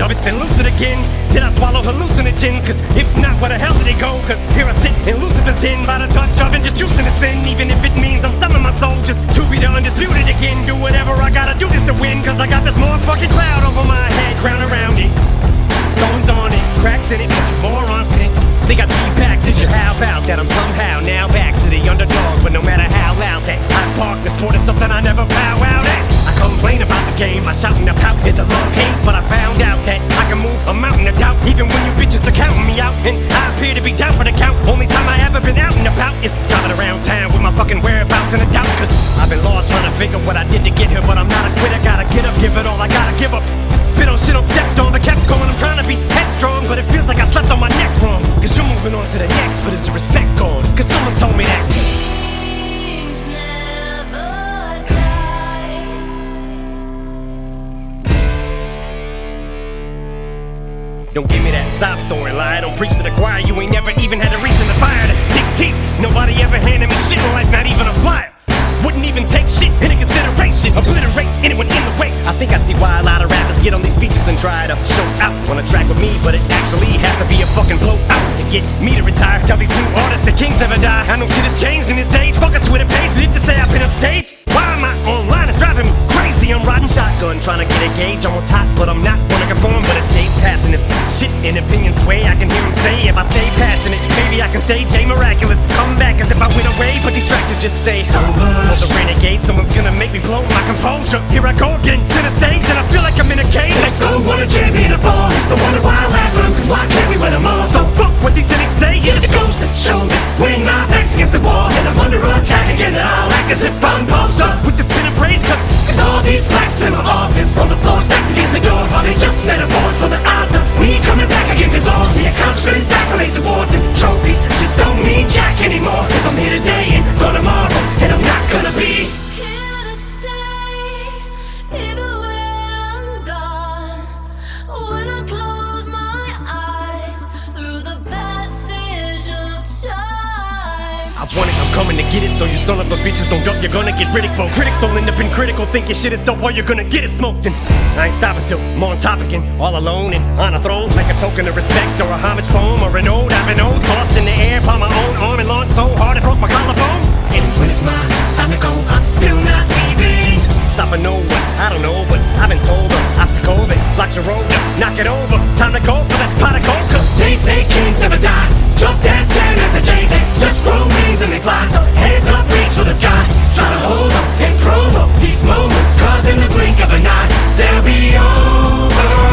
Of it, then lose it again. Did I swallow hallucinogens? Cause in a doubt, cause I've been lost trying to figure what I did to get here, but I'm not a quitter, gotta get up, give it all I gotta give up. Spit on shit on stepped on, but kept going. I'm trying to be headstrong, but it feels like I slept on my neck wrong. Cause you're moving on to the next, but is the respect gone? Cause someone told me that. Kings never die. Don't give me that sob story lie. Don't preach to the choir. You ain't never even had a reason to fire to Nobody ever handed me shit in life, not even a flyer. Wouldn't even take shit into consideration. Obliterate anyone in the way. I think I see why a lot of rappers get on these features and try to show out on a track with me, but it actually has to be a fucking blowout to get me to retire. Tell these new artists the kings never die. I know shit has changed in this age. Fuck a Twitter page, did to say I've been upstage? Why am I online? It's driving me crazy. I'm riding shotgun, trying to get a gauge on what's hot, but I'm not wanna conform. But it's stay passing this shit in opinion sway. I can hear him say, if I stay passionate, maybe I can stay J miraculous. Come back as if I went away, but detractors just say so much. For the renegade, someone's gonna make me blow my composure. Here I go again, to the stage, and I feel like I'm in a cage. Like someone a champion to fall. It's the wonder why I laugh at 'em, cause why can't we win them all? So fuck what these cynics say. Just Yes, it goes to show that when my back's against the wall and I'm under attack again, and I'll act as if I'm posed office on the floor stacked against the door Are they just metaphors for the odds of me coming back again? Cause all the accomplishments, accolades, awards, coming to get it. So you son of a bitches don't duck, you're gonna get ridiculed. Critics all end up in critical, think your shit is dope, or you're gonna get it smoked. And I ain't stopping till I'm on top again, all alone and on a throne, like a token of respect or a homage poem or an ode I've been owed, tossed in the air by my own arm and launched so hard it broke my collarbone. And when it's my time to go, I'm still not Stopping no one, I don't know, but I've been told a obstacle that blocks your road. Knock it over, time to go for that pot of gold. Cause They say kings never die, just as Jan as the J. They just grow wings and they fly. So hands up, reach for the sky. Try to hold up and promo these moments, cause in the blink of an eye, they'll be over.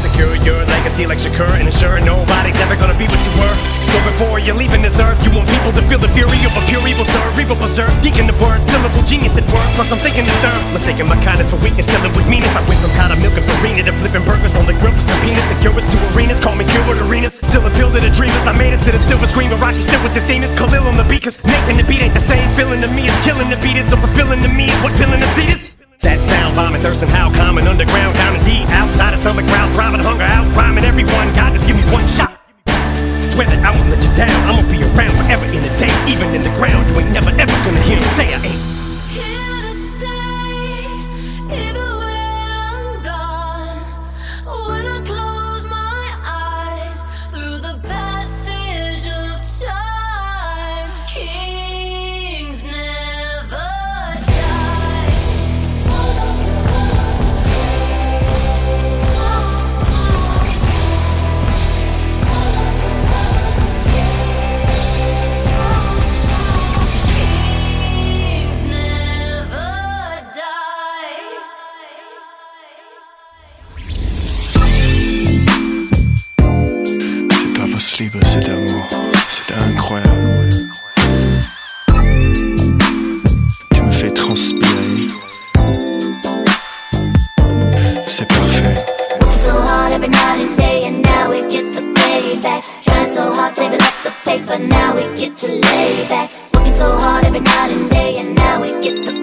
To secure your legacy like Shakur and ensure nobody's ever gonna be what you were. So before you're leaving this earth, you want people to feel the fury of a pure evil, sir. Reaper berserk, deacon the word, syllable genius at work. Plus I'm thinking the third, mistaking my kindness for weakness, killing with meanness. I went from powder milk and farina to flipping burgers on the grill for some peanuts and curious to arenas. Call me Gilbert Arenas, still appeal to the dreamers. I made it to the silver screen, but Rocky still with the themes. Khalil on the beat, cause making the beat ain't the same. Feeling to me is killing the beat is, so fulfilling to me is what filling the seat is. That sound, bombing, and how common underground, down and deep, outside of stomach ground, thriving, hunger out, rhyming everyone. God, just give me one shot. Swear that I won't let you down. I'ma be around forever in the day, even in the ground. You ain't never ever gonna hear me say I ain't. Payback. Trying so hard, saving up the paper, now we get to lay back. Working so hard every night and day, and now we get the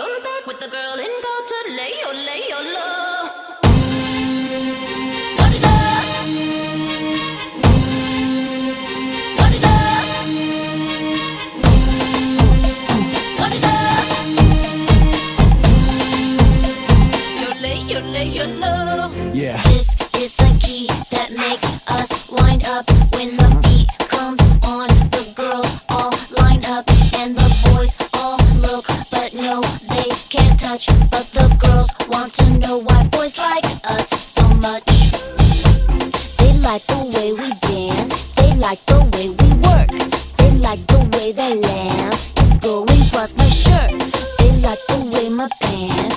you're back with the girl in gold to lay your lay your low. Yeah. This is the key that makes us wind up when the touch, but the girls want to know why boys like us so much. They like the way we dance, they like the way we work, they like the way they laugh. It's going past my shirt, they like the way my pants.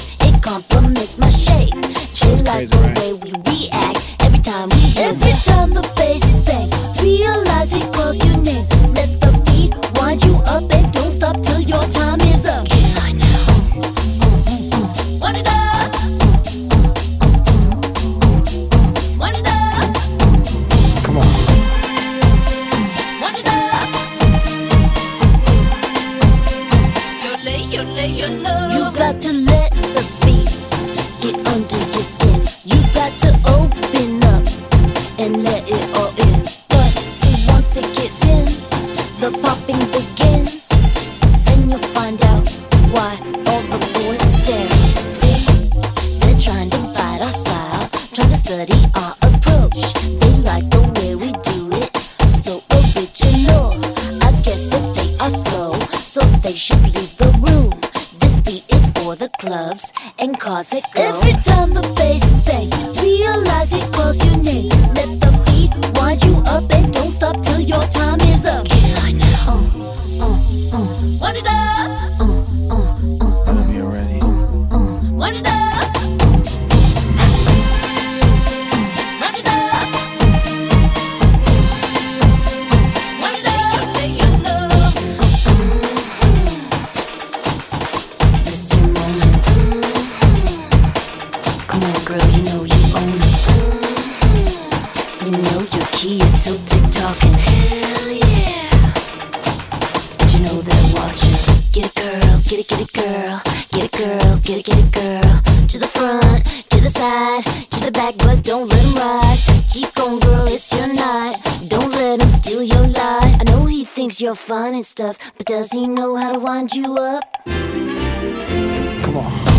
war.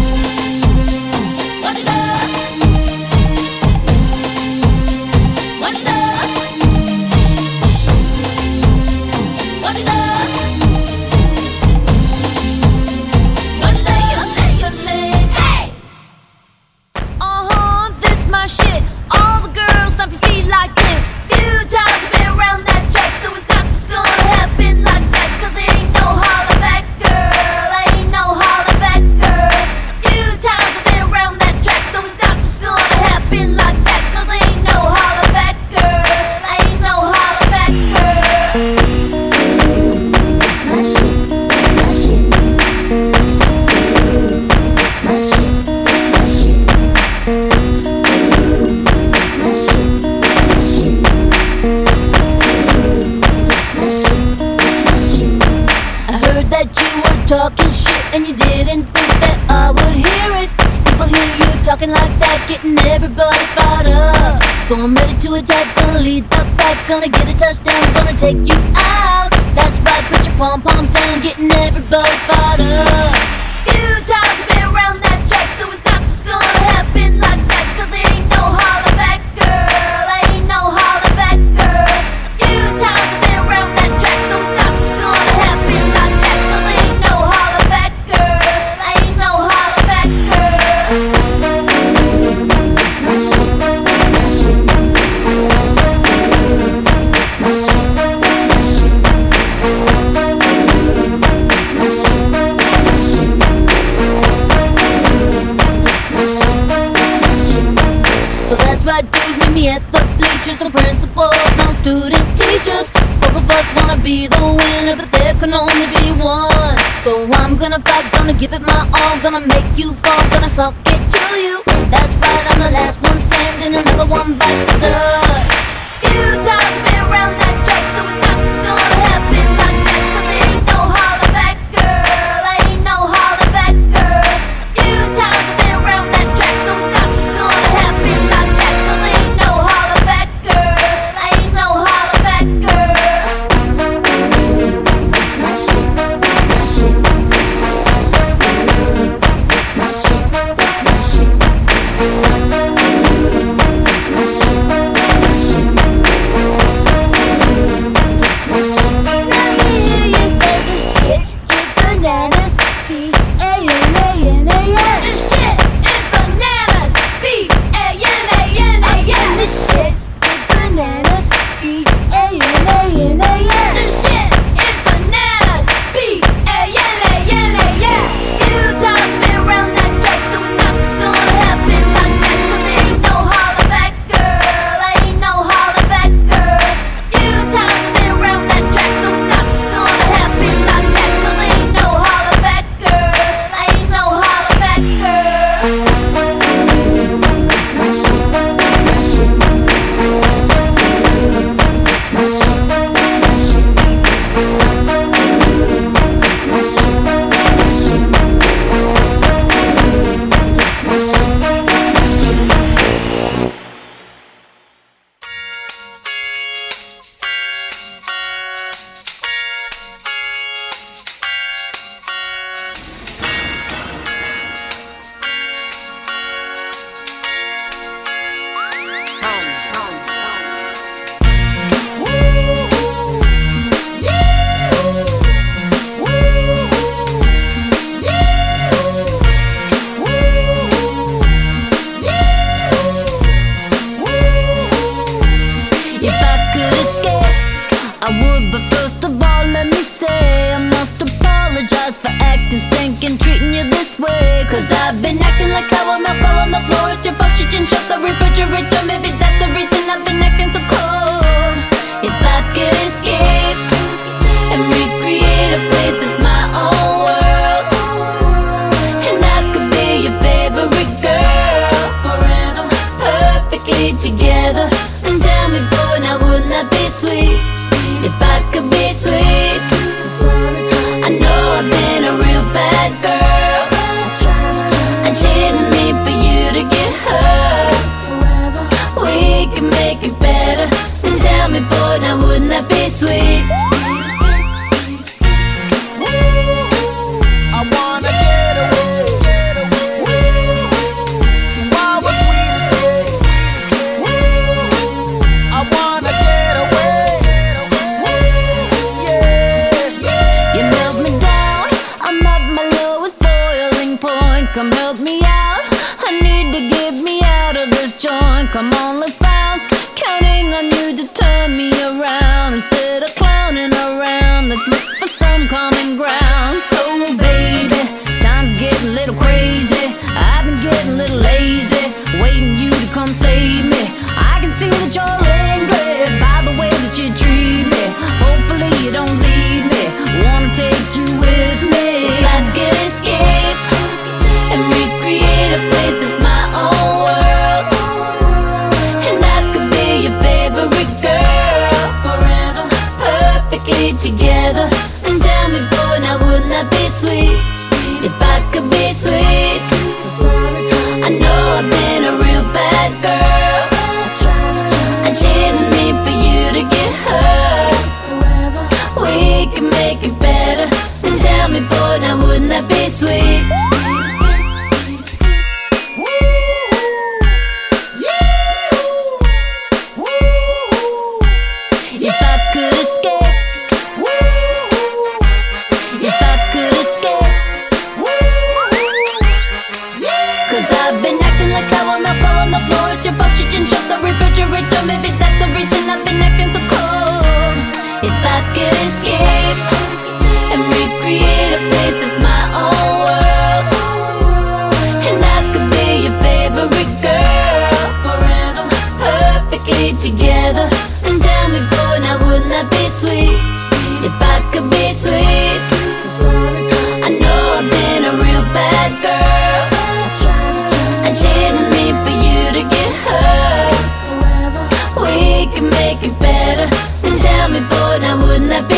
gonna fight, gonna give it my all, gonna make you fall, gonna suck it to you. That's right, I'm the last one standing, another one bites the dust.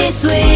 Wouldn't that